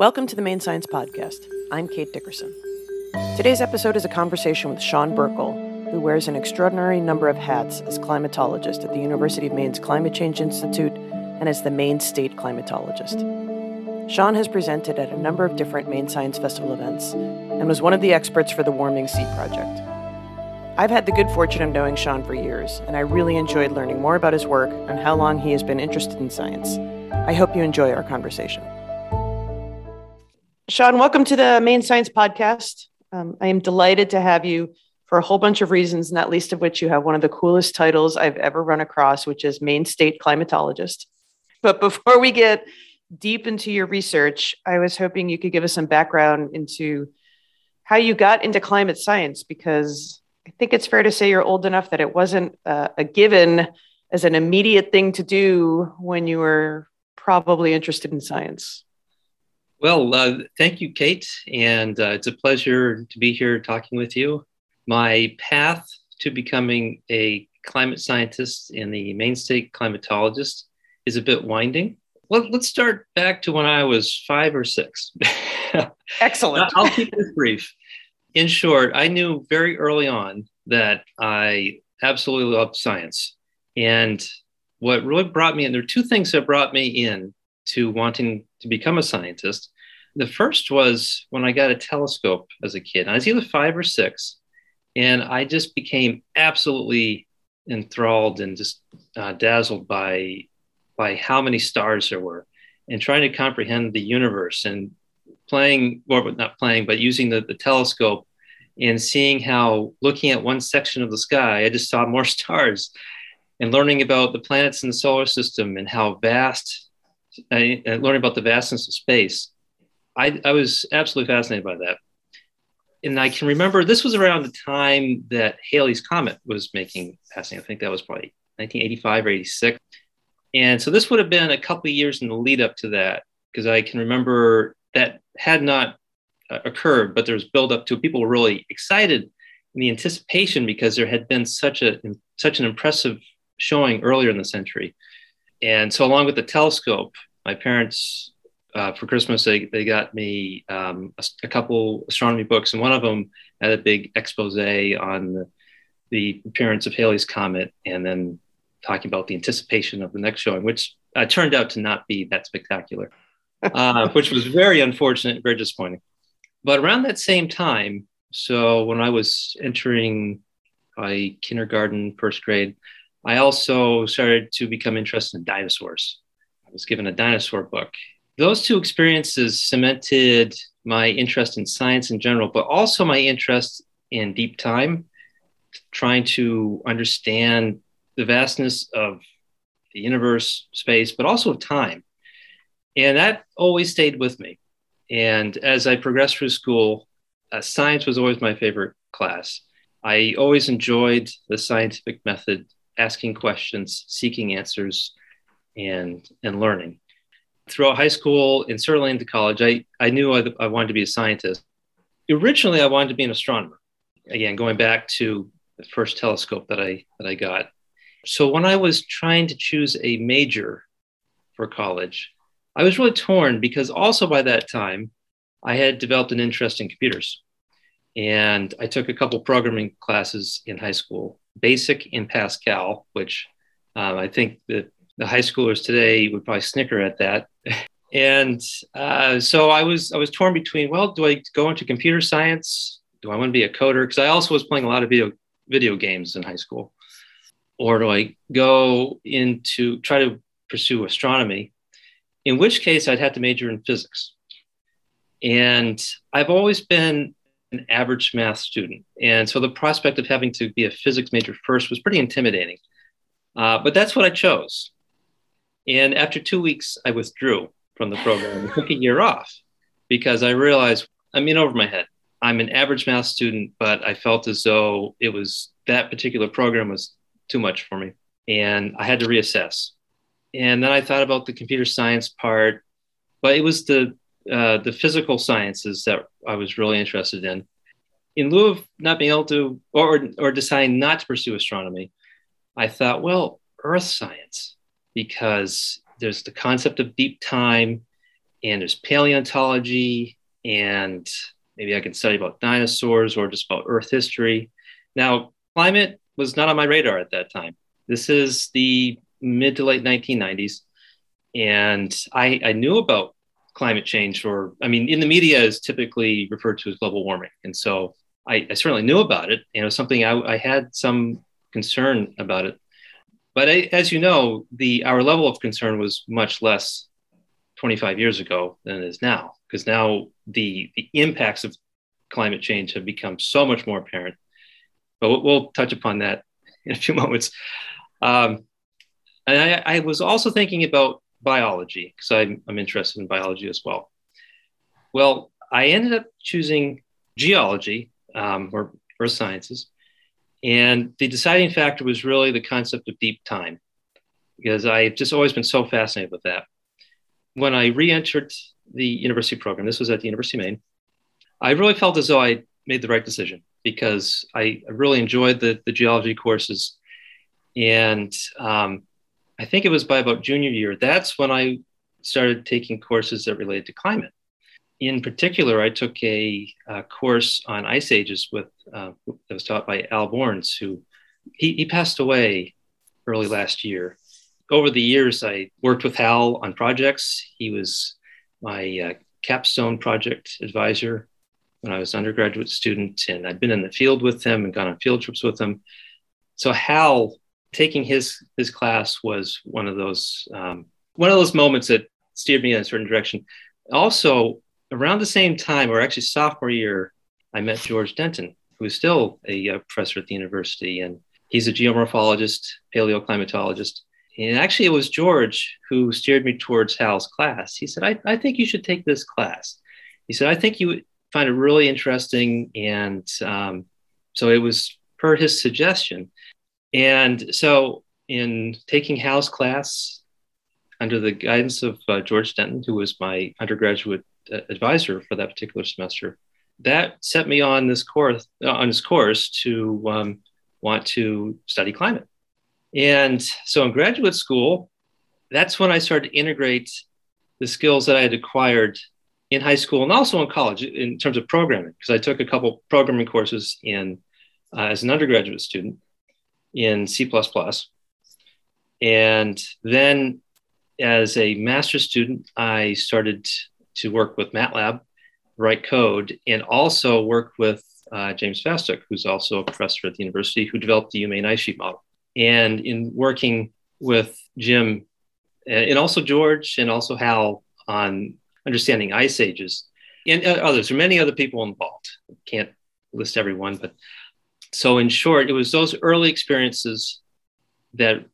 Welcome to the Maine Science Podcast. I'm Kate Dickerson. Today's episode is a conversation with Sean Birkel, who wears an extraordinary number of hats as climatologist at the University of Maine's Climate Change Institute and as the Maine State Climatologist. Sean has presented at a number of different Maine Science Festival events and was one of the experts for the Warming Sea Project. I've had the good fortune of knowing Sean for years, and I really enjoyed learning more about his work and how long he has been interested in science. I hope you enjoy our conversation. Sean, welcome to the Maine Science Podcast. Um, I am delighted to have you for a whole bunch of reasons, not least of which you have one of the coolest titles I've ever run across, which is Maine State Climatologist. But before we get deep into your research, I was hoping you could give us some background into how you got into climate science, because I think it's fair to say you're old enough that it wasn't uh, a given as an immediate thing to do when you were probably interested in science. Well, uh, thank you, Kate. And uh, it's a pleasure to be here talking with you. My path to becoming a climate scientist and the Maine State climatologist is a bit winding. Well, let's start back to when I was five or six. Excellent. I'll keep this brief. In short, I knew very early on that I absolutely loved science. And what really brought me in, there are two things that brought me in to wanting to become a scientist. The first was when I got a telescope as a kid. I was either five or six, and I just became absolutely enthralled and just uh, dazzled by by how many stars there were, and trying to comprehend the universe and playing, or not playing, but using the, the telescope and seeing how looking at one section of the sky, I just saw more stars and learning about the planets in the solar system and how vast and learning about the vastness of space, I, I was absolutely fascinated by that. And I can remember this was around the time that Halley's Comet was making passing. I think that was probably 1985 or 86. And so this would have been a couple of years in the lead up to that, because I can remember that had not uh, occurred, but there was build up to it. People were really excited in the anticipation because there had been such a such an impressive showing earlier in the century. And so, along with the telescope, my parents, uh, for Christmas, they, they got me um, a, a, couple astronomy books, and one of them had a big expose on the, the, appearance of Halley's Comet, and then talking about the anticipation of the next showing, which uh, turned out to not be that spectacular, uh, which was very unfortunate, very disappointing. But around that same time, so when I was entering my kindergarten, first grade, I also started to become interested in dinosaurs. I was given a dinosaur book. Those two experiences cemented my interest in science in general, but also my interest in deep time, trying to understand the vastness of the universe, space, but also of time. And that always stayed with me. And as I progressed through school, uh, science was always my favorite class. I always enjoyed the scientific method asking questions, seeking answers, and and learning. Throughout high school and certainly into college, I, I knew I, I wanted to be a scientist. Originally, I wanted to be an astronomer. Again, going back to the first telescope that I that I got. So when I was trying to choose a major for college, I was really torn because also by that time, I had developed an interest in computers. And I took a couple programming classes in high school basic in Pascal, which um, I think that the high schoolers today would probably snicker at that. and uh, so I was I was torn between well, do I go into computer science? Do I want to be a coder? Because I also was playing a lot of video video games in high school, or do I go into try to pursue astronomy? In which case, I'd have to major in physics. And I've always been an average math student. And so the prospect of having to be a physics major first was pretty intimidating. Uh, but that's what I chose. And after two weeks, I withdrew from the program took a year off because I realized I'm in over my head. I'm an average math student, but I felt as though it was that particular program was too much for me. And I had to reassess. And then I thought about the computer science part, but it was the uh, the physical sciences that I was really interested in. In lieu of not being able to, or, or deciding not to pursue astronomy, I thought, well, earth science, because there's the concept of deep time and there's paleontology, and maybe I can study about dinosaurs or just about Earth history. Now, climate was not on my radar at that time. This is the mid to late 1990s. And I, I knew about climate change, or I mean, in the media is typically referred to as global warming. And so I, I certainly knew about it. And it was something I, I had some concern about it. But as you know, the our level of concern was much less 25 years ago than it is now, because now the the impacts of climate change have become so much more apparent. But we'll, we'll touch upon that in a few moments. Um, and I, I, was also thinking about biology because I'm, I'm interested in biology as well. Well, I ended up choosing geology um, or earth sciences. And the deciding factor was really the concept of deep time because I've just always been so fascinated with that. When I re entered the university program, this was at the University of Maine, I really felt as though I made the right decision because I really enjoyed the, the geology courses. And um, I think it was by about junior year, that's when I started taking courses that related to climate. In particular, I took a, a course on ice ages with uh, that was taught by Hal Borns, who he, he passed away early last year. Over the years, I worked with Hal on projects. He was my uh, capstone project advisor when I was an undergraduate student, and I'd been in the field with him and gone on field trips with him. So Hal taking his his class was one of those um, one of those moments that steered me in a certain direction. Also, around the same time, or actually sophomore year, I met George Denton, who is still a, uh, professor at the university, and he's a geomorphologist, paleoclimatologist. And actually, it was George who steered me towards Hal's class. He said, I, I think you should take this class. He said, I think you would find it really interesting. And um, so it was per his suggestion and so, in taking Hal's class under the guidance of uh, George Denton, who was my undergraduate advisor for that particular semester, that set me on this course on this course to um, want to study climate. And so, in graduate school, that's when I started to integrate the skills that I had acquired in high school and also in college in terms of programming, because I took a couple programming courses in uh, as an undergraduate student in C. And then as a master's student, I started to work with MATLAB, write code, and also work with uh, James Fastook, who's also a professor at the university, who developed the UMaine ice sheet model. And in working with Jim and also George and also Hal on understanding ice ages and uh, others, there are many other people involved. Can't list everyone, but so in short, it was those early experiences that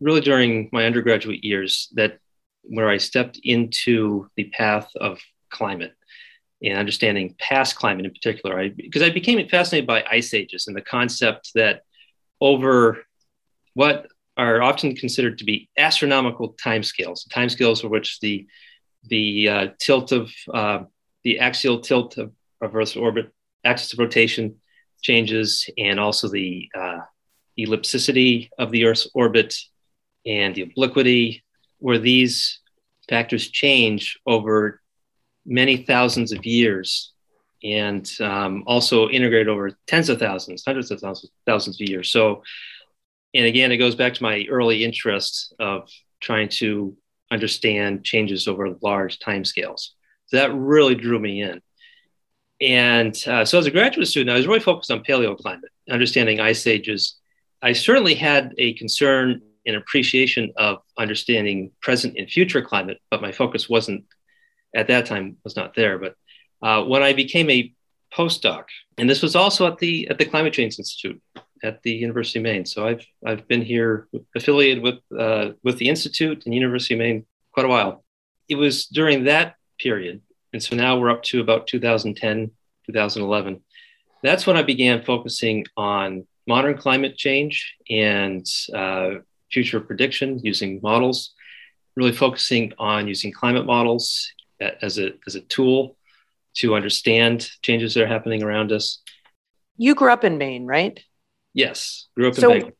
really during my undergraduate years that where I stepped into the path of climate and understanding past climate in particular. I because I became fascinated by ice ages and the concept that over what are often considered to be astronomical timescales, timescales for which the the uh, tilt of uh, the axial tilt of, of Earth's orbit, axis of rotation changes and also the uh, ellipticity of the Earth's orbit and the obliquity, where these factors change over many thousands of years and um, also integrate over tens of thousands, hundreds of thousands, thousands of years. So, and again, it goes back to my early interest of trying to understand changes over large timescales. So that really drew me in. And uh, so, as a graduate student, I was really focused on paleoclimate, understanding ice ages. I certainly had a concern and appreciation of understanding present and future climate, but my focus wasn't at that time was not there. But uh, when I became a postdoc, and this was also at the at the Climate Change Institute at the University of Maine. So I've I've been here affiliated with uh, with the institute and University of Maine quite a while. It was during that period and so now we're up to about 2010, 2011. That's when I began focusing on modern climate change and uh, future prediction using models, really focusing on using climate models as a, as a tool to understand changes that are happening around us. You grew up in Maine, right? Yes, grew up so, in Maine.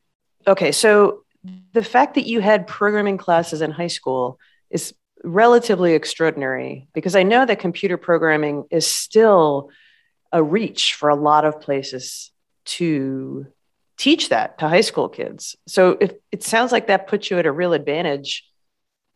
Okay, so the fact that you had programming classes in high school is relatively extraordinary because I know that computer programming is still a reach for a lot of places to teach that to high school kids. So if it sounds like that puts you at a real advantage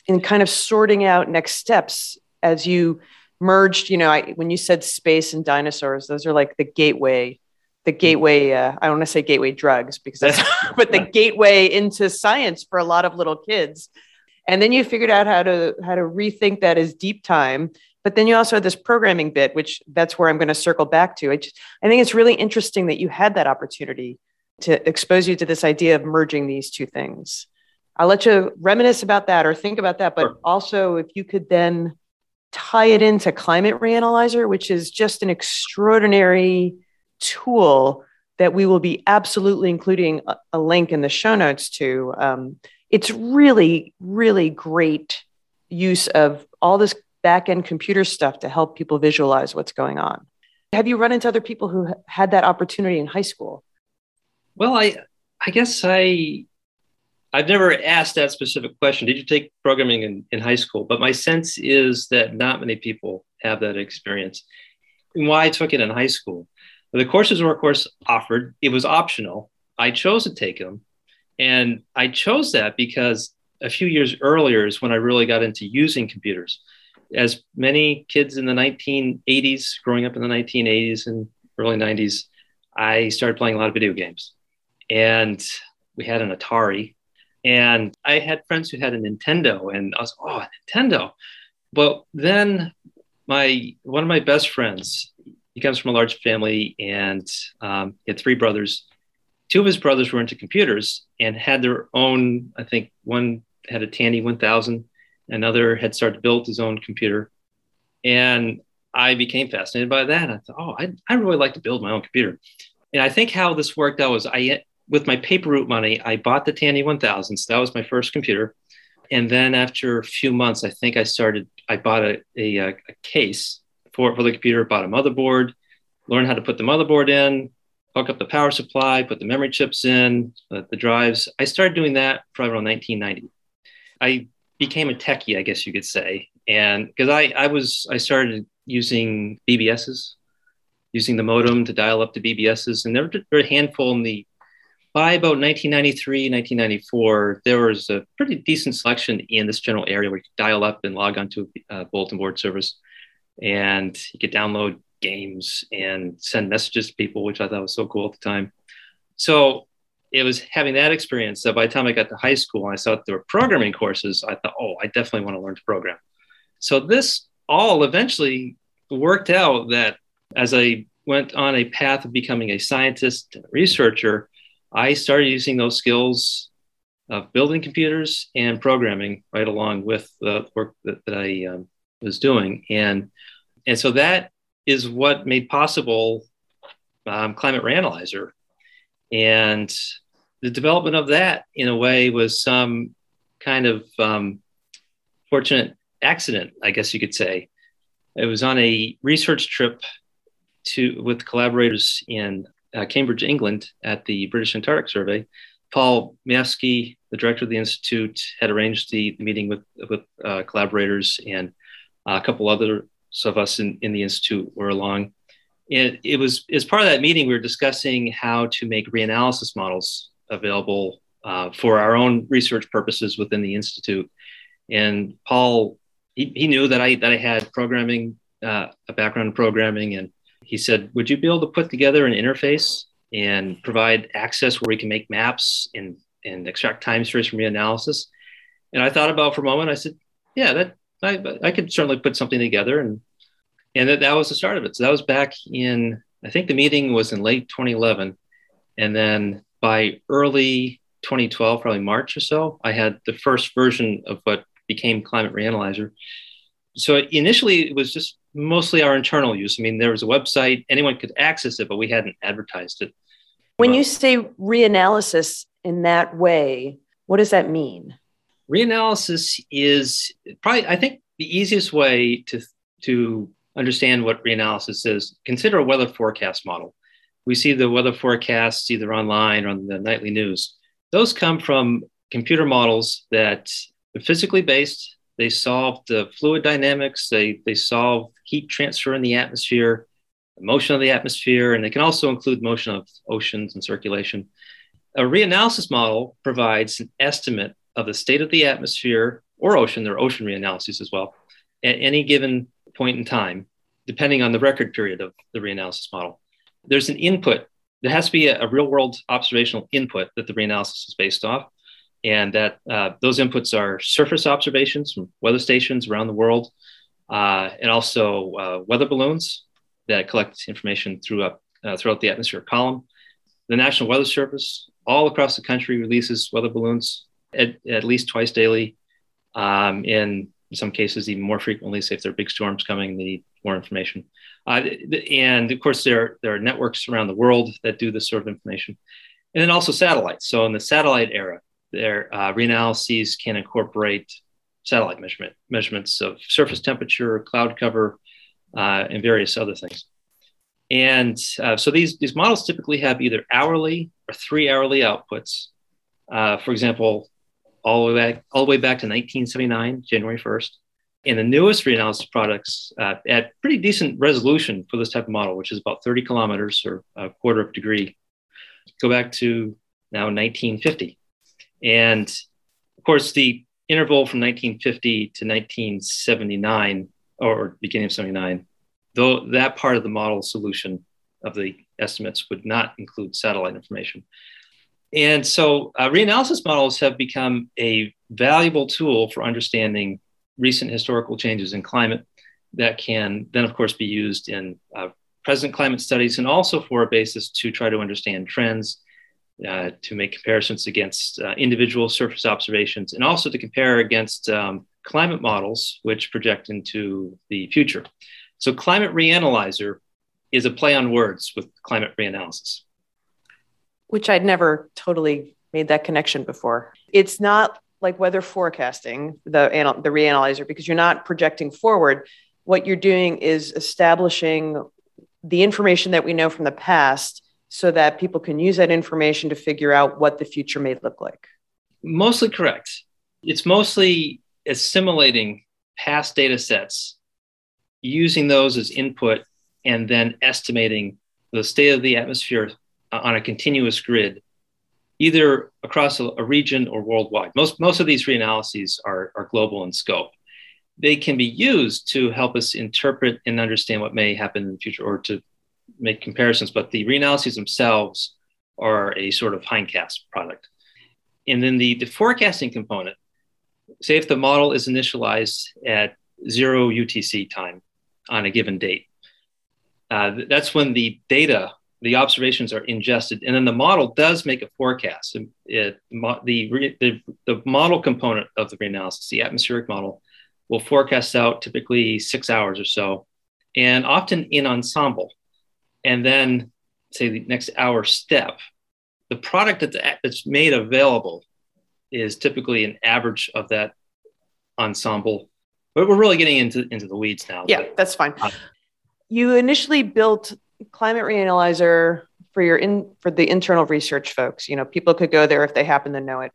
in kind of sorting out next steps as you merged, you know, I, when you said space and dinosaurs, those are like the gateway, the gateway, uh, I don't want to say gateway drugs because that's, but the gateway into science for a lot of little kids. And then you figured out how to, how to rethink that as deep time. But then you also had this programming bit, which that's where I'm going to circle back to. I, just, I think it's really interesting that you had that opportunity to expose you to this idea of merging these two things. I'll let you reminisce about that or think about that. But sure. also, if you could then tie it into Climate Reanalyzer, which is just an extraordinary tool that we will be absolutely including a, a link in the show notes to. Um, it's really, really great use of all this back end computer stuff to help people visualize what's going on. Have you run into other people who had that opportunity in high school? Well, I I guess I I've never asked that specific question. Did you take programming in, in high school? But my sense is that not many people have that experience. And why I took it in high school. The courses were, of course, offered. It was optional. I chose to take them. And I chose that because a few years earlier is when I really got into using computers. As many kids in the 1980s, growing up in the 1980s and early 90s, I started playing a lot of video games. And we had an Atari and I had friends who had a Nintendo, and I was, oh, Nintendo. But then my one of my best friends, he comes from a large family, and um, he had three brothers. Two of his brothers were into computers and had their own. I think one had a Tandy 1000, another had started to build his own computer, and I became fascinated by that. I thought, oh, I I really like to build my own computer. And I think how this worked out was I with my paper route money, I bought the Tandy 1000. So that was my first computer. And then after a few months, I think I started, I bought a, a, a case for, for the computer, bought a motherboard, learned how to put the motherboard in, hook up the power supply, put the memory chips in, uh, the drives. I started doing that probably around 1990. I became a techie, I guess you could say. And because I, I was, I started using BBSs, using the modem to dial up to BBSs. And there were a handful in the by about 1993, 1994, there was a pretty decent selection in this general area where you could dial up and log onto a uh, bulletin board service. And you could download games and send messages to people, which I thought was so cool at the time. So it was having that experience that by the time I got to high school and I saw there were programming courses, I thought, oh, I definitely want to learn to program. So this all eventually worked out that as I went on a path of becoming a scientist, researcher, I started using those skills of building computers and programming right along with the work that, that I um, was doing. And, and so that is what made possible um, Climate Reanalyzer. And the development of that, in a way, was some kind of um, fortunate accident, I guess you could say. It was on a research trip to with collaborators in uh, Cambridge, England, at the British Antarctic Survey. Paul Mayewski, the director of the institute, had arranged the meeting with with uh, collaborators, and a couple others of us in, in the institute were along. And it was as part of that meeting, we were discussing how to make reanalysis models available uh, for our own research purposes within the institute. And Paul, he, he knew that I that I had programming, uh, a background in programming, and he said, Would you be able to put together an interface and provide access where we can make maps and, and extract time series from reanalysis? And I thought about for a moment, I said, Yeah, that I, I could certainly put something together. And, and that, that was the start of it. So that was back in, I think the meeting was in late 2011. And then by early 2012, probably March or so, I had the first version of what became Climate Reanalyzer. So initially, it was just mostly our internal use. I mean, there was a website, anyone could access it, but we hadn't advertised it. When well, you say reanalysis in that way, what does that mean? Reanalysis is probably, I think, the easiest way to, to understand what reanalysis is. Consider a weather forecast model. We see the weather forecasts either online or on the nightly news. Those come from computer models that are physically based They solve the fluid dynamics. They they solve heat transfer in the atmosphere, motion of the atmosphere, and they can also include motion of oceans and circulation. A reanalysis model provides an estimate of the state of the atmosphere or ocean. There are ocean reanalyses as well at any given point in time, depending on the record period of the reanalysis model. There's an input. There has to be a, a real world observational input that the reanalysis is based off and that uh, those inputs are surface observations from weather stations around the world, uh, and also uh, weather balloons that collect information throughout uh, throughout the atmosphere column. The National Weather Service, all across the country, releases weather balloons at, at least twice daily. Um, in some cases, even more frequently, say if there are big storms coming, they need more information. Uh, and of course, there, there are networks around the world that do this sort of information. And then also satellites. So in the satellite era, their uh, reanalyses can incorporate satellite measurement measurements of surface temperature, cloud cover, uh, and various other things. And uh, so these, these models typically have either hourly or three hourly outputs. Uh, for example, all the way back, all the way back to 1979, January 1st. And the newest reanalysis products uh, at pretty decent resolution for this type of model, which is about 30 kilometers or a quarter of a degree, go back to now 1950. And of course, the interval from 1950 to 1979, or beginning of 79, though that part of the model solution of the estimates would not include satellite information. And so uh, reanalysis models have become a valuable tool for understanding recent historical changes in climate that can then, of course, be used in uh, present climate studies and also for a basis to try to understand trends uh, to make comparisons against uh, individual surface observations and also to compare against um, climate models which project into the future. So, Climate Reanalyzer is a play on words with climate reanalysis. Which I'd never totally made that connection before. It's not like weather forecasting, the, the reanalyzer, because you're not projecting forward. What you're doing is establishing the information that we know from the past so that people can use that information to figure out what the future may look like? Mostly correct. It's mostly assimilating past data sets, using those as input, and then estimating the state of the atmosphere on a continuous grid, either across a, region or worldwide. Most, most of these reanalyses are, are global in scope. They can be used to help us interpret and understand what may happen in the future or to make comparisons, but the reanalyses themselves are a sort of hindcast product. And then the, the forecasting component, say if the model is initialized at zero UTC time on a given date, uh, that's when the data, the observations are ingested, and then the model does make a forecast. It, the, the, the model component of the reanalysis, the atmospheric model, will forecast out typically six hours or so, and often in ensemble and then say the next hour step, the product that's, that's made available is typically an average of that ensemble. But we're really getting into, into the weeds now. Yeah, but, that's fine. Uh, you initially built Climate Reanalyzer for your in for the internal research folks. You know, people could go there if they happen to know it.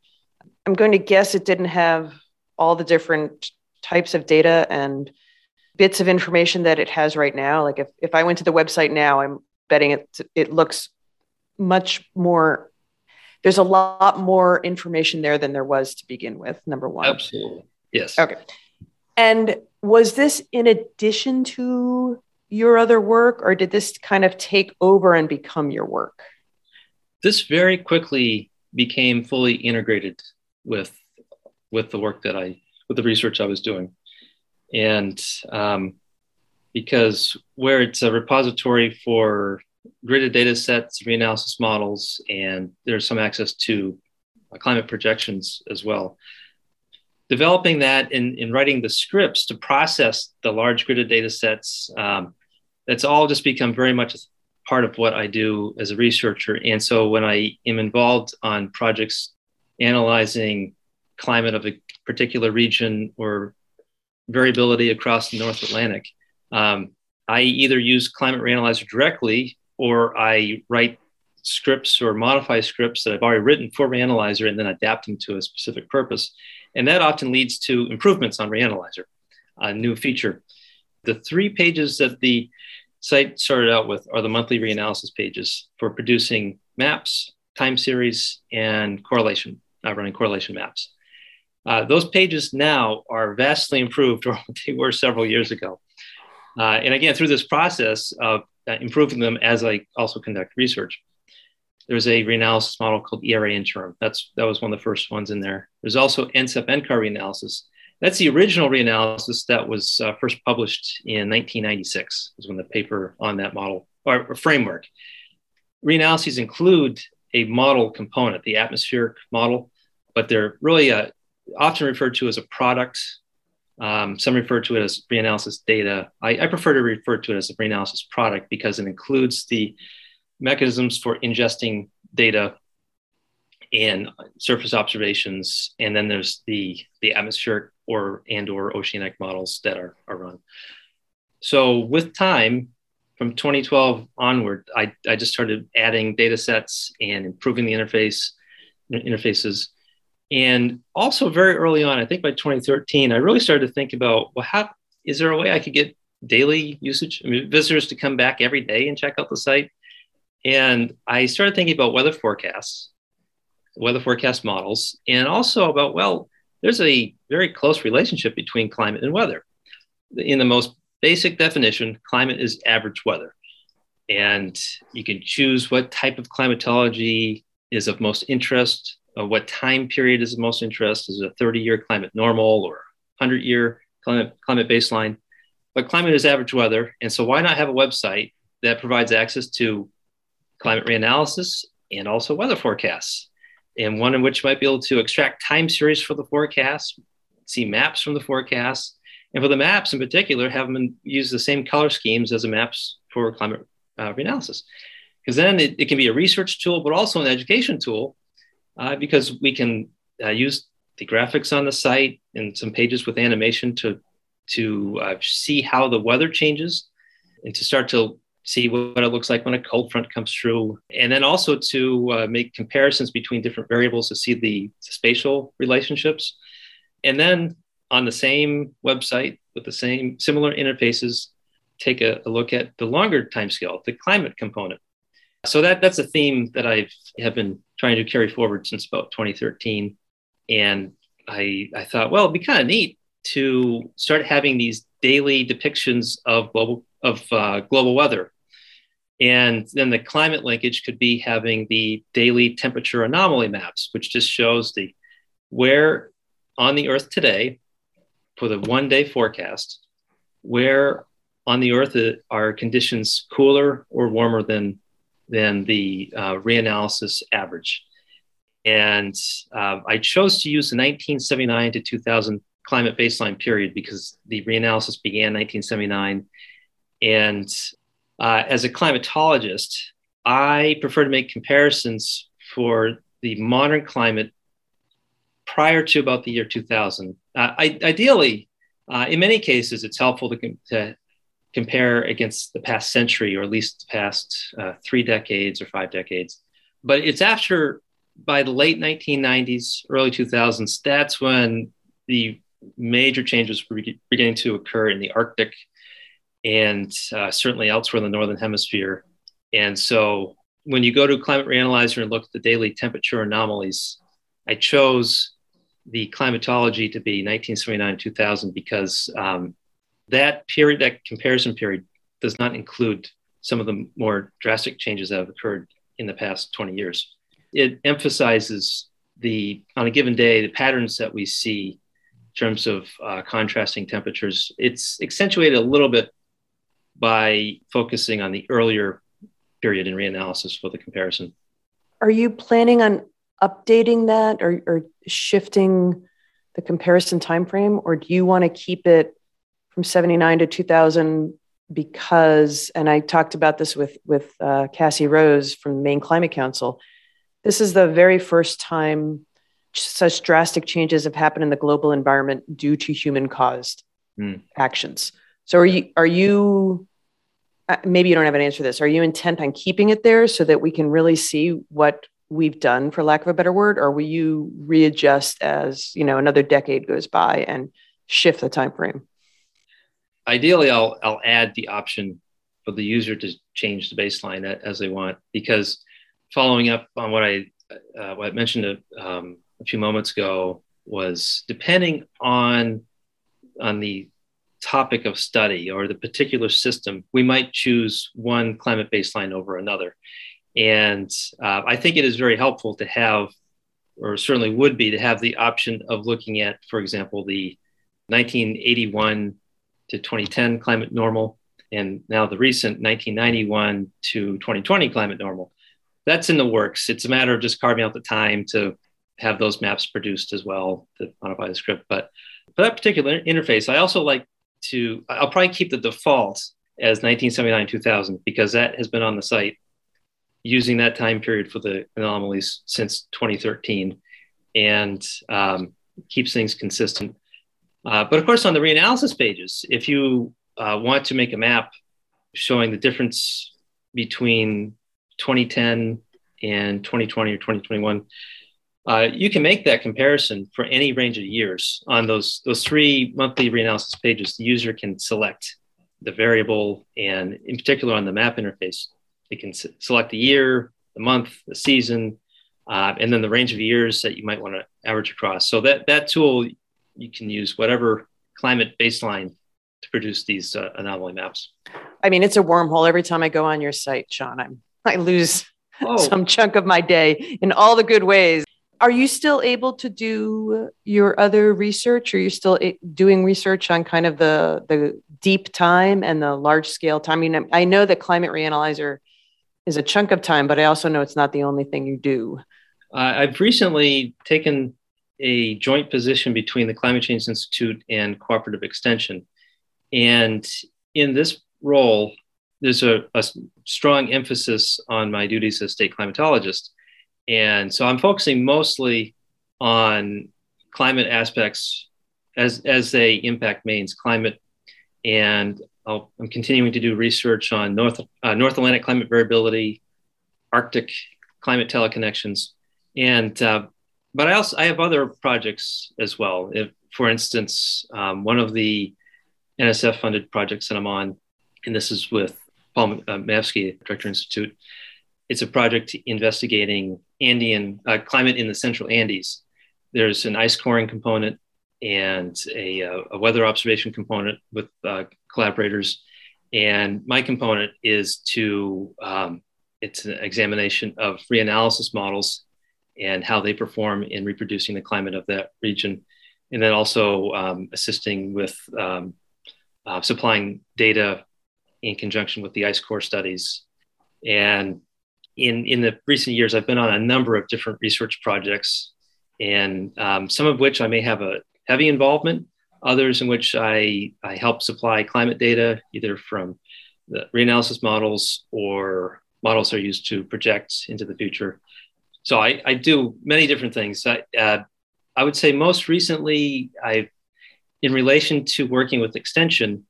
I'm going to guess it didn't have all the different types of data and bits of information that it has right now. Like if, if I went to the website now, I'm betting it it looks much more there's a lot more information there than there was to begin with, number one. Absolutely. Yes. Okay. And was this in addition to your other work, or did this kind of take over and become your work? This very quickly became fully integrated with with the work that I with the research I was doing and um, because where it's a repository for gridded data sets, reanalysis models, and there's some access to climate projections as well. Developing that and, in writing the scripts to process the large gridded data sets, um, that's all just become very much part of what I do as a researcher. And so when I am involved on projects analyzing climate of a particular region or variability across the North Atlantic. Um, I either use Climate Reanalyzer directly or I write scripts or modify scripts that I've already written for Reanalyzer and then adapt them to a specific purpose. And that often leads to improvements on Reanalyzer, a new feature. The three pages that the site started out with are the monthly reanalysis pages for producing maps, time series, and correlation, uh, running correlation maps. Uh, those pages now are vastly improved from what they were several years ago. Uh, and again, through this process of uh, improving them as I also conduct research, there's a reanalysis model called ERA interim. That's that was one of the first ones in there. There's also NCEP NCAR reanalysis. That's the original reanalysis that was uh, first published in 1996. Is when the paper on that model or, or framework. Reanalyses include a model component, the atmospheric model, but they're really uh, often referred to as a product. Um, some refer to it as reanalysis data. I, I, prefer to refer to it as a reanalysis product because it includes the mechanisms for ingesting data and surface observations, and then there's the the atmospheric or and or oceanic models that are, are run. So with time, from 2012 onward, I, I just started adding data sets and improving the interface interfaces. And also very early on, I think by 2013, I really started to think about, well, how is there a way I could get daily usage, I mean, visitors to come back every day and check out the site? And I started thinking about weather forecasts, weather forecast models, and also about, well, there's a very close relationship between climate and weather. In the most basic definition, climate is average weather. And you can choose what type of climatology is of most interest, or what time period is of most interest. Is it a 30 year climate normal or 100 year climate, climate baseline? But climate is average weather. And so, why not have a website that provides access to climate reanalysis and also weather forecasts? And one in which might be able to extract time series for the forecast, see maps from the forecast, and for the maps in particular, have them use the same color schemes as the maps for climate uh, reanalysis. Because then it, it, can be a research tool, but also an education tool, uh, because we can uh, use the graphics on the site and some pages with animation to, to uh, see how the weather changes and to start to see what it looks like when a cold front comes through. And then also to uh, make comparisons between different variables to see the spatial relationships. And then on the same website with the same similar interfaces, take a, a look at the longer time scale, the climate component. So that that's a theme that I have been trying to carry forward since about 2013. And I, I thought, well, it'd be kind of neat to start having these daily depictions of global of uh, global weather. And then the climate linkage could be having the daily temperature anomaly maps, which just shows the where on the Earth today for the one day forecast where on the Earth are conditions cooler or warmer than, than the uh, reanalysis average. And uh, I chose to use the 1979 to 2000 climate baseline period because the reanalysis began 1979. And uh, as a climatologist, I prefer to make comparisons for the modern climate prior to about the year 2000 uh, I, ideally, uh, in many cases, it's helpful to, to, compare against the past century or at least the past uh, three decades or five decades. But it's after, by the late 1990s, early 2000s, that's when the major changes were beginning to occur in the Arctic and uh, certainly elsewhere in the Northern Hemisphere. And so when you go to Climate Reanalyzer and look at the daily temperature anomalies, I chose the climatology to be 1979 2000 because um, that period, that comparison period, does not include some of the more drastic changes that have occurred in the past 20 years. It emphasizes the, on a given day, the patterns that we see in terms of uh, contrasting temperatures. It's accentuated a little bit by focusing on the earlier period in reanalysis for the comparison. Are you planning on updating that or, or shifting the comparison time frame or do you want to keep it from 79 to 2000 because and i talked about this with with uh, cassie rose from the maine climate council. This is the very first time such drastic changes have happened in the global environment due to human caused mm. actions. So are you are you uh, maybe you don't have an answer to this. Are you intent on keeping it there so that we can really see what we've done for lack of a better word or will you readjust as you know another decade goes by and shift the time frame ideally i'll i'll add the option for the user to change the baseline as they want because following up on what i uh, what i mentioned a, um, a few moments ago was depending on on the topic of study or the particular system, we might choose one climate baseline over another. And uh, I think it is very helpful to have, or certainly would be, to have the option of looking at, for example, the 1981 to 2010 climate normal, and now the recent 1991 to 2020 climate normal. That's in the works. It's a matter of just carving out the time to have those maps produced as well to modify the script. But for that particular interface, I also like to, I'll probably keep the default as 1979 2000 because that has been on the site using that time period for the anomalies since 2013 and um, keeps things consistent. Uh, but of course, on the reanalysis pages, if you uh, want to make a map showing the difference between 2010 and 2020 or 2021, uh, you can make that comparison for any range of years. On those, those three monthly reanalysis pages, the user can select the variable, and in particular on the map interface, they can s- select the year, the month, the season, uh, and then the range of years that you might want to average across. So that, that tool, you can use whatever climate baseline to produce these uh, anomaly maps. I mean, it's a wormhole every time I go on your site, Sean. I'm, I lose oh. some chunk of my day in all the good ways are you still able to do your other research? Are you still doing research on kind of the the deep time and the large scale time? I mean, I know that Climate Reanalyzer is a chunk of time, but I also know it's not the only thing you do. Uh, I've recently taken a joint position between the Climate Change Institute and Cooperative Extension, and in this role, there's a, a strong emphasis on my duties as state climatologist and so I'm focusing mostly on climate aspects as, as they impact Maine's climate. And i am continuing to do research on North, uh, North Atlantic climate variability, Arctic climate teleconnections. And, uh, but I also, I have other projects as well. If, for instance, um, one of the NSF funded projects that I'm on, and this is with Paul uh, Mayewski, Director Institute, it's a project investigating Andean uh, climate in the central Andes. There's an ice coring component and a, uh, a weather observation component with uh, collaborators. And my component is to, um, it's an examination of reanalysis models and how they perform in reproducing the climate of that region. And then also um, assisting with um, uh, supplying data in conjunction with the ice core studies. And in in the recent years, I've been on a number of different research projects, and um, some of which I may have a heavy involvement. Others in which I I help supply climate data, either from the reanalysis models or models are used to project into the future. So I, I do many different things. I, uh, I would say most recently, I've, in relation to working with extension,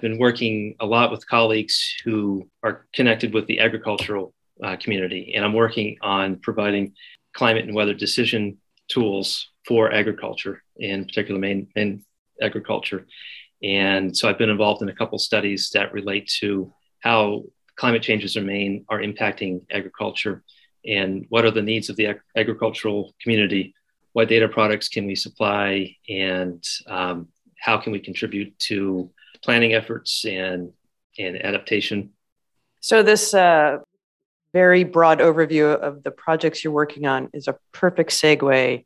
been working a lot with colleagues who are connected with the agricultural uh, community. And I'm working on providing climate and weather decision tools for agriculture, in particular, Maine, Maine agriculture. And so I've been involved in a couple studies that relate to how climate changes in Maine are impacting agriculture and what are the needs of the ag- agricultural community. What data products can we supply, and um, how can we contribute to planning efforts and, and adaptation? So, this uh, very broad overview of the projects you're working on is a perfect segue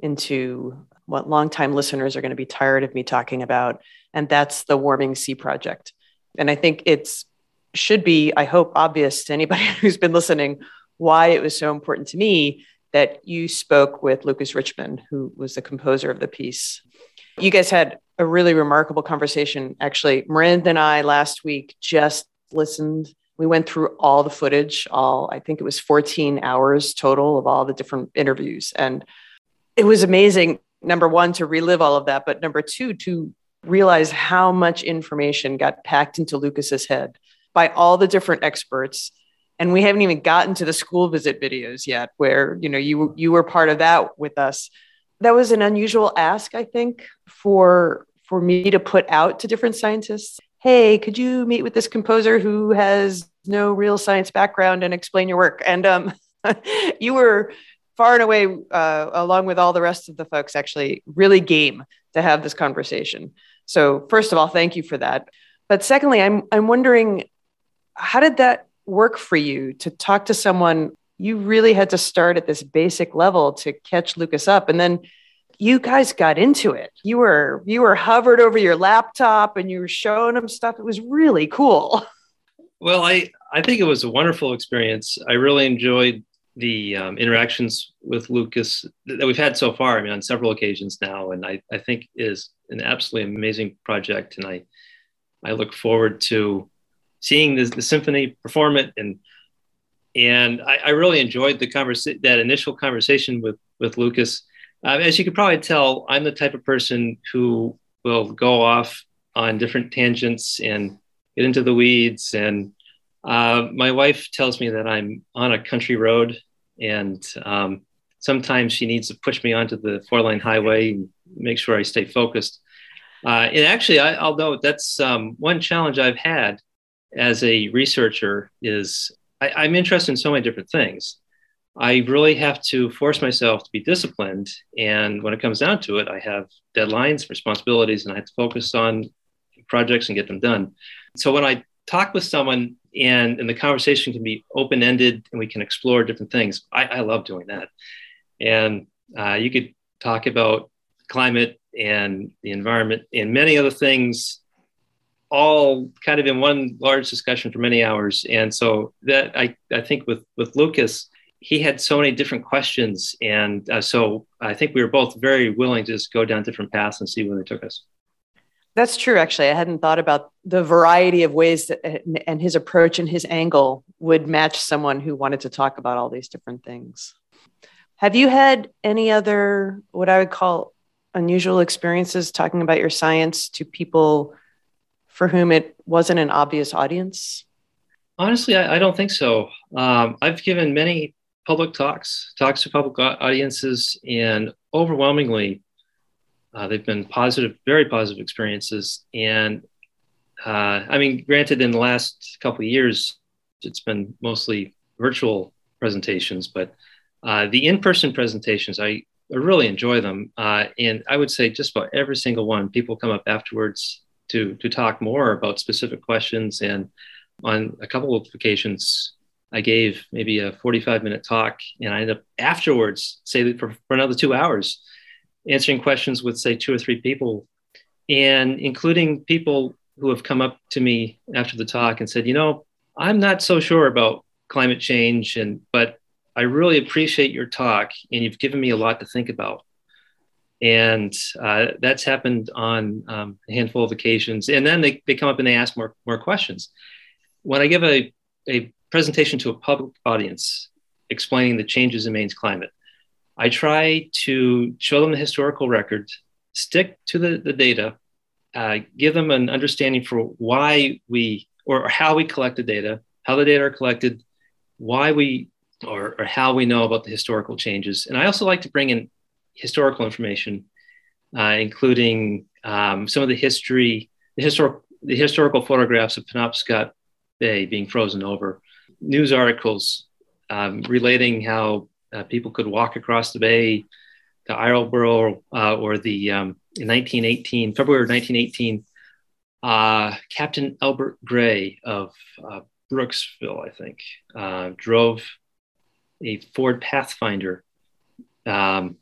into what longtime listeners are going to be tired of me talking about, and that's the Warming Sea Project. And I think it's should be, I hope, obvious to anybody who's been listening why it was so important to me that you spoke with Lucas Richman, who was the composer of the piece. You guys had a really remarkable conversation. Actually, Miranda and I last week just listened we went through all the footage, all, I think it was 14 hours total of all the different interviews. And it was amazing, number one, to relive all of that, but number two, to realize how much information got packed into Lucas's head by all the different experts. And we haven't even gotten to the school visit videos yet where you know you you were part of that with us. That was an unusual ask i think for for me to put out to different scientists. Hey could you meet with this composer who has no real science background and explain your work? And um, you were far and away uh, along with all the rest of the folks actually really game to have this conversation. So first of all thank you for that. But secondly i'm i'm wondering how did that work for you to talk to someone you really had to start at this basic level to catch lucas up. And then you guys got into it. You were you were hovered over your laptop and you were showing him stuff. It was really cool. Well i i think it was a wonderful experience. I really enjoyed the um, interactions with lucas that we've had so far. I mean on several occasions now and i i think is an absolutely amazing project. And i i look forward to seeing the, symphony perform it and and I, I really enjoyed the conversation that initial conversation with with Lucas. Uh, as you could probably tell, I'm the type of person who will go off on different tangents and get into the weeds. And uh, my wife tells me that I'm on a country road, and um, sometimes she needs to push me onto the four lane highway and make sure I stay focused. Uh, and actually, I, will that's um, one challenge I've had as a researcher is I, am interested in so many different things. I really have to force myself to be disciplined. And when it comes down to it, I have deadlines, responsibilities, and I have to focus on projects and get them done. So when I talk with someone and, and the conversation can be open ended and we can explore different things, I, I love doing that. And uh, you could talk about climate and the environment and many other things all kind of in one large discussion for many hours. And so that I, I think with, with Lucas, he had so many different questions. And uh, so I think we were both very willing to just go down different paths and see where they took us. That's true. Actually, I hadn't thought about the variety of ways that and his approach and his angle would match someone who wanted to talk about all these different things. Have you had any other, what I would call unusual experiences talking about your science to people for whom it wasn't an obvious audience? Honestly, I, I don't think so. Um, I've given many public talks, talks to public audiences, and overwhelmingly, uh, they've been positive, very positive experiences. And uh, I mean, granted, in the last couple of years, it's been mostly virtual presentations, but uh, the in-person presentations, I, I really enjoy them. Uh, and I would say just about every single one, people come up afterwards to to talk more about specific questions. And on a couple of occasions, I gave maybe a 45 minute talk, and I ended up afterwards, say for, for another two hours, answering questions with say two or three people, and including people who have come up to me after the talk and said, you know, I'm not so sure about climate change, and but I really appreciate your talk, and you've given me a lot to think about and uh, that's happened on um, a handful of occasions. And then they, they come up and they ask more, more questions. When I give a, a presentation to a public audience explaining the changes in Maine's climate, I try to show them the historical record, stick to the, the data, uh, give them an understanding for why we or, how we collect the data, how the data are collected, why we or, or how we know about the historical changes. And I also like to bring in historical information, uh, including um, some of the history, the, histor- the historical photographs of Penobscot Bay being frozen over, news articles um, relating how uh, people could walk across the bay to Islesboro uh, or the um, in 1918, February 1918, uh, Captain Albert Gray of uh, Brooksville, I think, uh, drove a Ford Pathfinder um,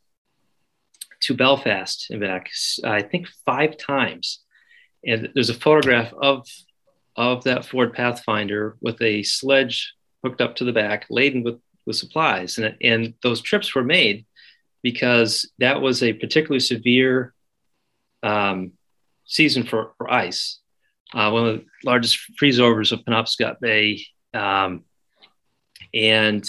to Belfast and back, I think five times. And there's a photograph of of that Ford Pathfinder with a sledge hooked up to the back, laden with with supplies. And and those trips were made because that was a particularly severe um, season for, for ice. Uh, one of the largest freeze overs of Penobscot Bay. Um, and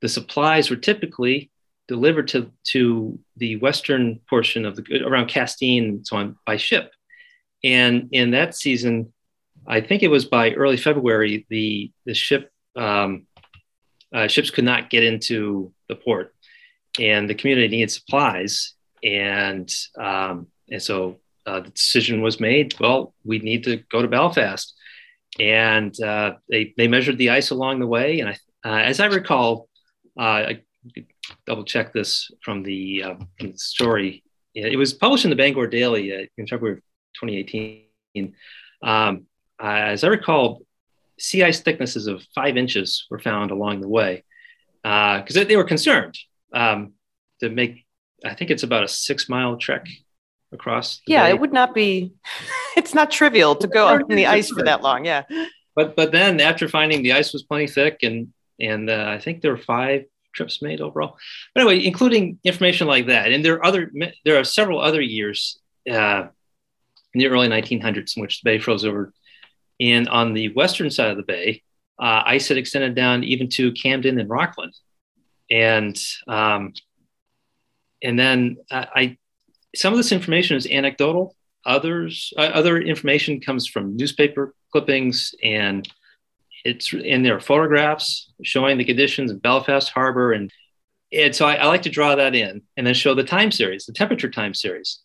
the supplies were typically delivered to, to the western portion of the around Castine and so on by ship. And in that season, I think it was by early February, the, the ship um, uh, ships could not get into the port, and the community needed supplies, and um, and so uh, the decision was made. Well, we need to go to Belfast, and uh, they they measured the ice along the way, and I, uh, as I recall, uh, double check this from the, uh, from the story. It was published in the Bangor Daily in February of 2018. Um, as I recall, sea ice thicknesses of five inches were found along the way because uh, they were concerned um, to make. I think it's about a six mile trek across. Yeah, bay. it would not be. It's not trivial to go out in the ice for that long. Yeah. But but then after finding the ice was plenty thick and and uh, I think there were five trips made overall. But anyway, including information like that, and there are other there are several other years uh, in the early 1900s in which the bay froze over and on the western side of the bay, uh, ice had extended down even to Camden and Rockland. And um, and then I, I, some of this information is anecdotal. Others, uh, other information comes from newspaper clippings, and it's in there are photographs showing the conditions in Belfast Harbor, and and so I, I like to draw that in, and then show the time series, the temperature time series,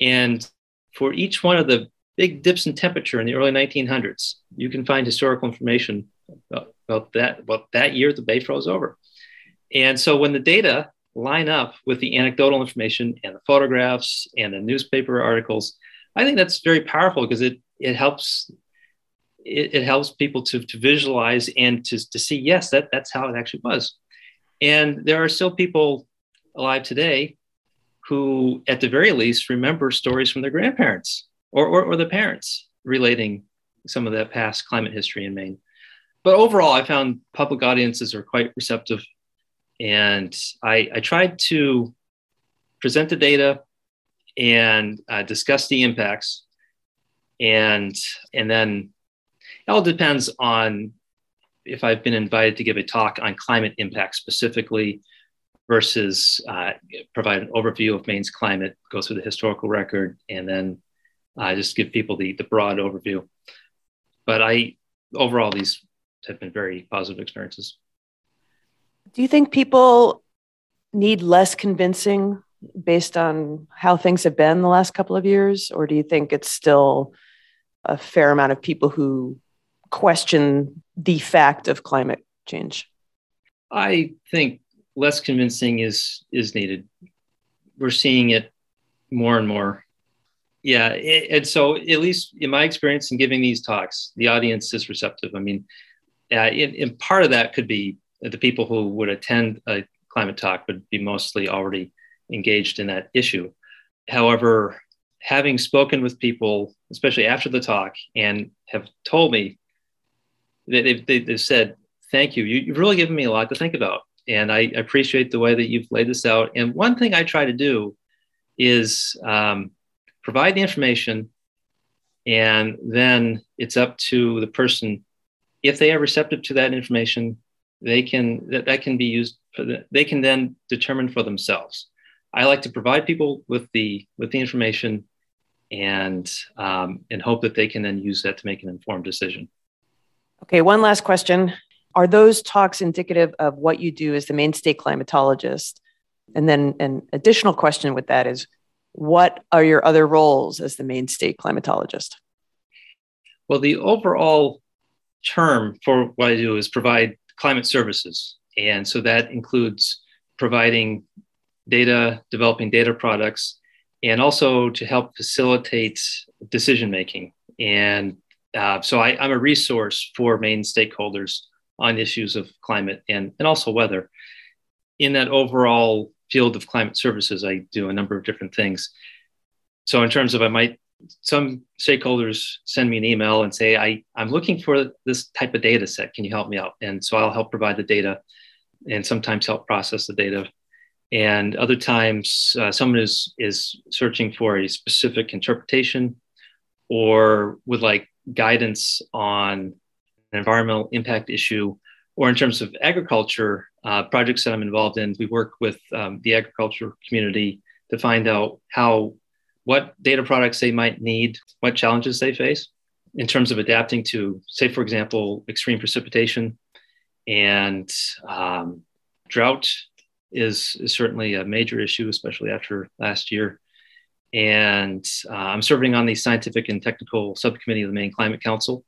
and for each one of the big dips in temperature in the early 1900s. You can find historical information about, about that about that year the bay froze over. And so when the data line up with the anecdotal information and the photographs and the newspaper articles, I think that's very powerful because it it helps it, it, helps people to, to visualize and to, to see yes that that's how it actually was. And there are still people alive today who, at the very least, remember stories from their grandparents or, or, or the parents relating some of that past climate history in Maine. But overall, I found public audiences are quite receptive. And I, I tried to present the data and uh, discuss the impacts. And, and then it all depends on if I've been invited to give a talk on climate impact specifically versus uh, provide an overview of Maine's climate, go through the historical record, and then uh, just give people the, the broad overview. But I, overall, these have been very positive experiences. Do you think people need less convincing based on how things have been the last couple of years? Or do you think it's still a fair amount of people who question the fact of climate change? I think less convincing is is needed. We're seeing it more and more yeah and so at least in my experience in giving these talks the audience is receptive i mean uh, in, in part of that could be the people who would attend a climate talk would be mostly already engaged in that issue however having spoken with people especially after the talk and have told me they've, they've said thank you. you you've really given me a lot to think about and i appreciate the way that you've laid this out and one thing i try to do is um, provide the information, and then it's up to the person. If they are receptive to that information, they can that, that can be used for the, they can then determine for themselves. I like to provide people with the with the information and um, and hope that they can then use that to make an informed decision. Okay, one last question. Are those talks indicative of what you do as the Maine state climatologist? And then an additional question with that is what are your other roles as the Maine state climatologist? Well, the overall term for what I do is provide climate services. And so that includes providing data, developing data products, and also to help facilitate decision making. And uh, so I, am a resource for Maine stakeholders on issues of climate and, and also weather. In that overall field of climate services, I do a number of different things. So, in terms of, I might, some stakeholders send me an email and say, I, I'm looking for this type of data set. Can you help me out? And so I'll help provide the data and sometimes help process the data. And other times, uh, someone is, is searching for a specific interpretation or would like guidance on an environmental impact issue or in terms of agriculture uh, projects that I'm involved in, we work with um, the agriculture community to find out how what data products they might need, what challenges they face in terms of adapting to, say, for example, extreme precipitation And um, drought is, is certainly a major issue, especially after last year. And uh, I'm serving on the scientific and technical subcommittee of the Maine Climate Council.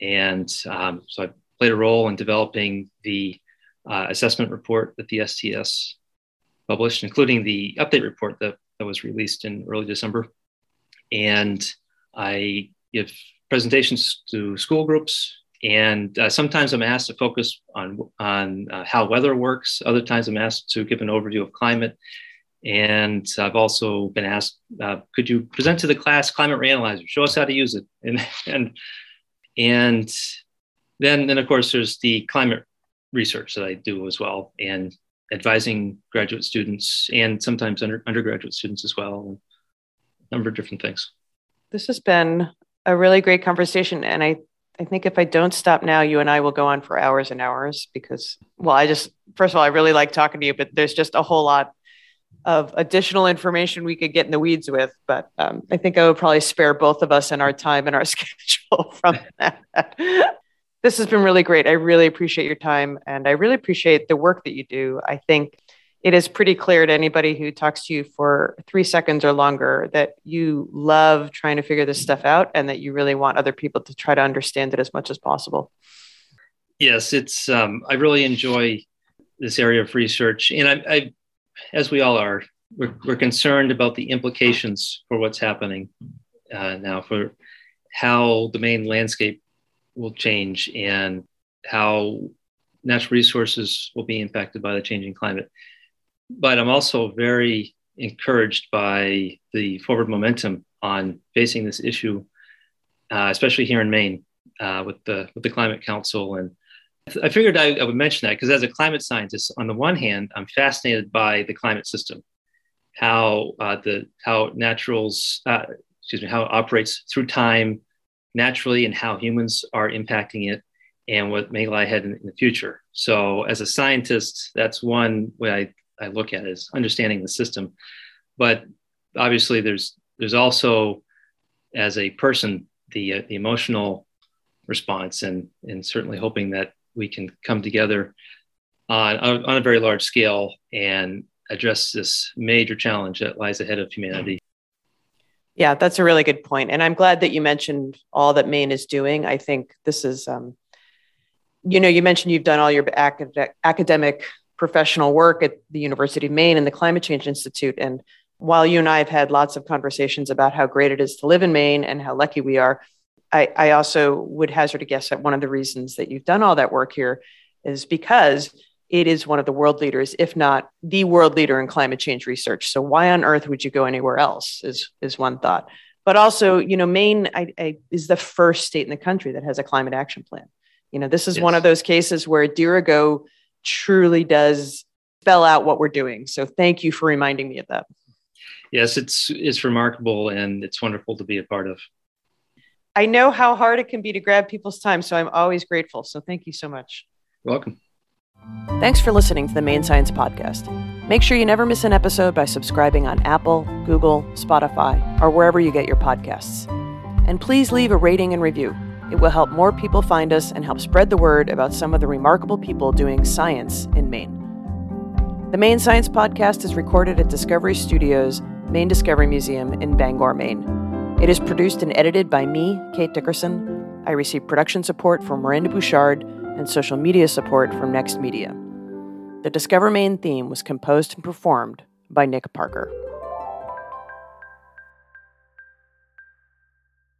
And um, so I played a role in developing the uh, assessment report that the STS published, including the update report that, that was released in early December. And I give presentations to school groups, and uh, sometimes I'm asked to focus on, on uh, how weather works. Other times I'm asked to give an overview of climate. And I've also been asked, uh, could you present to the class Climate Reanalyzer? Show us how to use it. And, and, and then, then, of course, there's the climate research that I do as well, and advising graduate students and sometimes under, undergraduate students as well, a number of different things. This has been a really great conversation. And I, I think if I don't stop now, you and I will go on for hours and hours because, well, I just, first of all, I really like talking to you, but there's just a whole lot of additional information we could get in the weeds with. But um, I think I would probably spare both of us and our time and our schedule from that. this has been really great. I really appreciate your time and I really appreciate the work that you do. I think it is pretty clear to anybody who talks to you for three seconds or longer that you love trying to figure this stuff out and that you really want other people to try to understand it as much as possible. Yes, it's, um, I really enjoy this area of research. And I, I as we all are, we're, we're concerned about the implications for what's happening uh, now, for how the Maine landscape will change and how natural resources will be impacted by the changing climate. But I'm also very encouraged by the forward momentum on facing this issue, uh, especially here in Maine uh, with the with the Climate Council. And I figured I, I would mention that because as a climate scientist, on the one hand, I'm fascinated by the climate system, how uh, the how naturals uh, excuse me how it operates through time naturally and how humans are impacting it and what may lie ahead in, in the future. So, as a scientist, that's one way I, I look at it is understanding the system. But obviously, there's there's also as a person the uh, the emotional response and and certainly hoping that we can come together on, on a very large scale and address this major challenge that lies ahead of humanity. Yeah, that's a really good point. And I'm glad that you mentioned all that Maine is doing. I think this is, um, you know, you mentioned you've done all your acad- academic professional work at the University of Maine and the Climate Change Institute. And while you and I have had lots of conversations about how great it is to live in Maine and how lucky we are, I, I also would hazard a guess that one of the reasons that you've done all that work here is because it is one of the world leaders, if not the world leader in climate change research. So why on earth would you go anywhere else? Is is one thought. But also, you know, Maine I, I, is the first state in the country that has a climate action plan. You know, this is yes. one of those cases where Dirigo truly does spell out what we're doing. So thank you for reminding me of that. Yes, it's it's remarkable and it's wonderful to be a part of. I know how hard it can be to grab people's time, so I'm always grateful. So thank you so much. You're welcome. Thanks for listening to the Maine Science Podcast. Make sure you never miss an episode by subscribing on Apple, Google, Spotify, or wherever you get your podcasts. And please leave a rating and review. It will help more people find us and help spread the word about some of the remarkable people doing science in Maine. The Maine Science Podcast is recorded at Discovery Studios, Maine Discovery Museum in Bangor, Maine. It is produced and edited by me, Kate Dickerson. I receive production support from Miranda Bouchard and social media support from Next Media. The Discover Maine theme was composed and performed by Nick Parker.